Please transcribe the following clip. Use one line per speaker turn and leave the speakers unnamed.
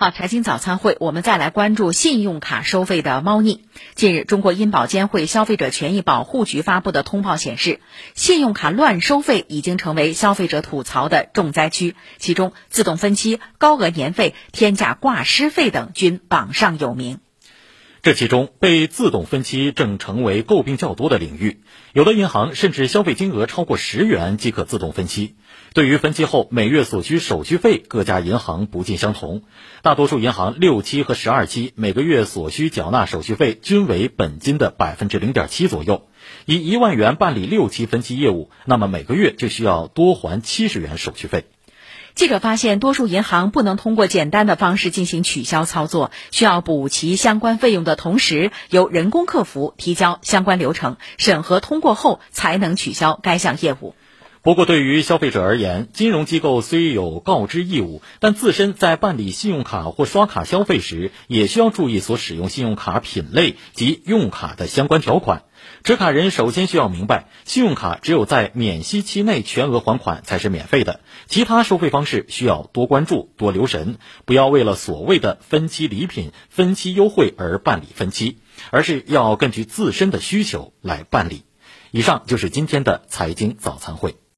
好，财经早餐会，我们再来关注信用卡收费的猫腻。近日，中国银保监会消费者权益保护局发布的通报显示，信用卡乱收费已经成为消费者吐槽的重灾区，其中自动分期、高额年费、天价挂失费等均榜上有名。
这其中，被自动分期正成为诟病较多的领域。有的银行甚至消费金额超过十元即可自动分期。对于分期后每月所需手续费，各家银行不尽相同。大多数银行六期和十二期每个月所需缴纳手续费均为本金的百分之零点七左右。以一万元办理六期分期业务，那么每个月就需要多还七十元手续费。
记者发现，多数银行不能通过简单的方式进行取消操作，需要补齐相关费用的同时，由人工客服提交相关流程审核通过后，才能取消该项业务。
不过，对于消费者而言，金融机构虽有告知义务，但自身在办理信用卡或刷卡消费时，也需要注意所使用信用卡品类及用卡的相关条款。持卡人首先需要明白，信用卡只有在免息期内全额还款才是免费的，其他收费方式需要多关注、多留神，不要为了所谓的分期礼品、分期优惠而办理分期，而是要根据自身的需求来办理。以上就是今天的财经早餐会。